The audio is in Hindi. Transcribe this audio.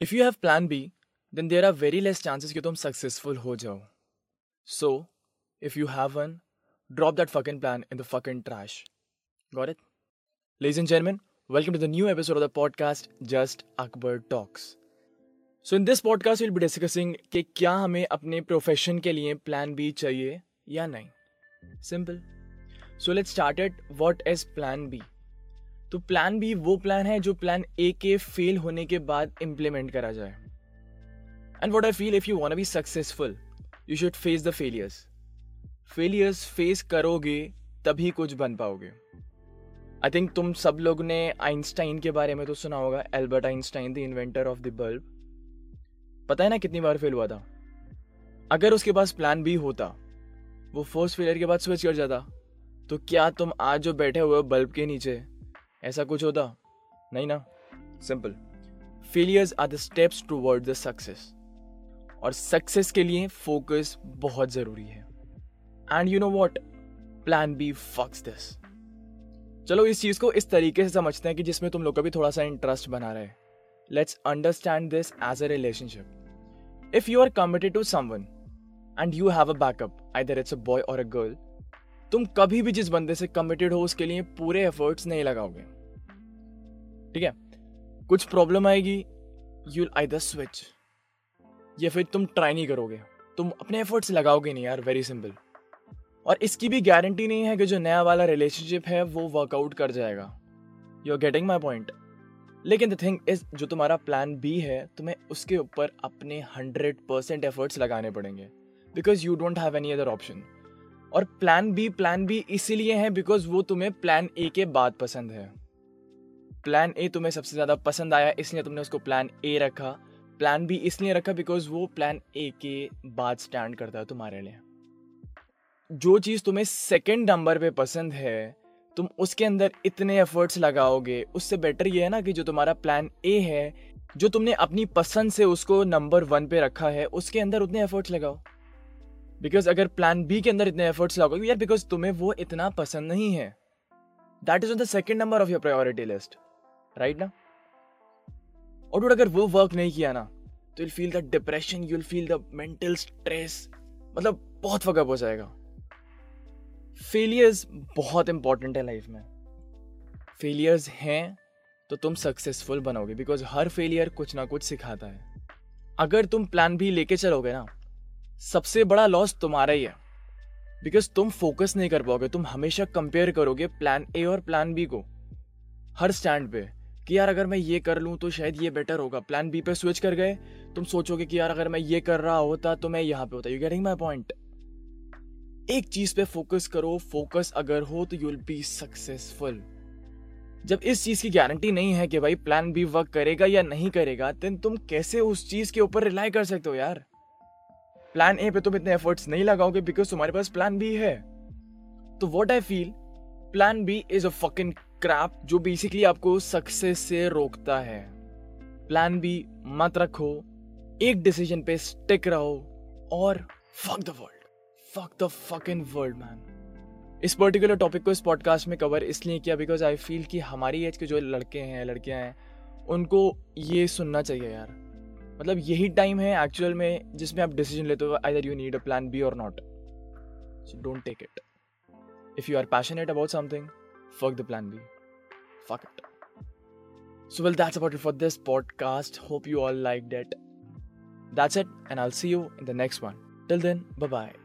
If you have plan B then there are very less chances कि तुम सक्सेसफुल हो जाओ so if you have one drop that fucking plan in the fucking trash got it Ladies and gentlemen, welcome to the new episode of the podcast Just Akbar Talks. So in this podcast we'll be discussing कि क्या हमें अपने प्रोफेशन के लिए प्लान बी चाहिए या नहीं simple so let's start at what is plan B तो प्लान बी वो प्लान है जो प्लान ए के फेल होने के बाद इम्प्लीमेंट करा जाए। And what I feel if you want be successful you should face the failures failures face करोगे, तभी कुछ बन पाओगे। आई थिंक तुम सब लोग ने आइंस्टाइन के बारे में तो सुना होगा Albert Einstein the inventor of the bulb पता है ना कितनी बार फेल हुआ था? अगर उसके पास प्लान बी होता, वो फ़र्स्ट फेलियर के बाद स्विच कर जाता तो क्या तुम आज जो बैठे हुए हो बल्ब के नीचे ऐसा कुछ होता? नहीं ना? Simple failures are the steps toward the success और सक्सेस के लिए फोकस बहुत ज़रूरी है. And you know what plan B fucks this चलो इस चीज़ को इस तरीके से समझते हैं कि जिसमें तुम लोग का भी थोड़ा सा इंटरेस्ट बना रहे. Let's understand this as a relationship if you are committed to someone and you have a backup either it's a boy और अ गर्ल तुम कभी भी जिस बंदे से कमिटेड हो उसके लिए पूरे एफर्ट्स नहीं लगाओगे. ठीक है? कुछ प्रॉब्लम आएगी यू आई आइदर स्विच या फिर तुम ट्राई नहीं करोगे। तुम अपने एफर्ट्स लगाओगे नहीं यार वेरी सिंपल और इसकी भी गारंटी नहीं है कि जो नया वाला रिलेशनशिप है, वो वर्कआउट कर जाएगा। You are getting my point लेकिन द थिंग इज़ जो तुम्हारा प्लान बी है, तुम्हें उसके ऊपर अपने हंड्रेड परसेंट एफर्ट्स लगाने पड़ेंगे। Because you don't have any other option और प्लान बी प्लान बी इसीलिए है बिकॉज़ वो तुम्हें प्लान ए के बाद पसंद है। प्लान ए तुम्हें सबसे ज़्यादा पसंद आया, इसलिए तुमने उसको प्लान ए रखा। प्लान बी इसलिए रखा बिकॉज़ वो प्लान ए के बाद स्टैंड करता है तुम्हारे लिए। जो चीज़ तुम्हें सेकेंड नंबर पे पसंद है, तुम उसके अंदर इतने एफर्ट्स लगाओगे, उससे बेटर ये है ना कि जो तुम्हारा प्लान ए है, जो तुमने अपनी पसंद से उसको नंबर वन पे रखा है, उसके अंदर उतने एफर्ट्स लगाओ। बिकॉज़ अगर प्लान बी के अंदर इतने एफर्ट्स लगाओगे, यार बिकॉज़ तुम्हें वो इतना पसंद नहीं है। That is on the second number of your priority list right ना और डूड अगर वो वर्क नहीं किया ना तो you'll feel the depression you'll feel the mental stress मतलब बहुत फकअप हो जाएगा। फेलियर्स बहुत इंपॉर्टेंट है लाइफ में। फेलियर्स हैं तो तुम सक्सेसफुल बनोगे बिकॉज़ हर फेलियर कुछ ना कुछ सिखाता है। अगर तुम प्लान भी लेके चलोगे ना, सबसे बड़ा लॉस तुम्हारा ही है। बिकॉज़ तुम फोकस नहीं कर पाओगे, तुम हमेशा कंपेयर करोगे प्लान ए और प्लान बी को, हर स्टैंड पे। कि यार अगर मैं ये कर लूँ तो शायद ये बेटर होगा। प्लान बी पे स्विच कर गए। तुम सोचोगे कि यार अगर मैं ये कर रहा होता तो मैं यहाँ पे होता। यू गेटिंग माई पॉइंट एक चीज़ पे फोकस करो। फोकस अगर हो तो यूल बी सक्सेसफुल जब इस चीज़ की गारंटी नहीं है कि भाई प्लान बी वर्क करेगा या नहीं करेगा देन तुम कैसे उस चीज़ के ऊपर रिलाई कर सकते हो यार? प्लान ए पे तुम इतने एफर्ट्स नहीं लगाओगे बिकॉज़ तुम्हारे पास प्लान बी है। तो what I feel plan B is a fucking crap जो बेसिकली आपको सक्सेस से रोकता है। प्लान बी मत रखो। एक डिसीज़न पे स्टिक रहो और fuck the world fuck the fucking world man इस पर्टिकुलर टॉपिक को इस पॉडकास्ट में कवर इसलिए किया बिकॉज़ आई फील कि हमारी एज के जो लड़के हैं, लड़कियाँ हैं, उनको ये सुनना चाहिए यार। मतलब यही टाइम है एक्चुअल में जिसमें आप डिसीज़न लेते हो either you need a plan B or not so don't take it if you are passionate about something fuck the plan B fuck it. So, well, that's about it for this podcast. Hope you all liked it. That's it, and I'll see you in the next one. Till then, bye bye.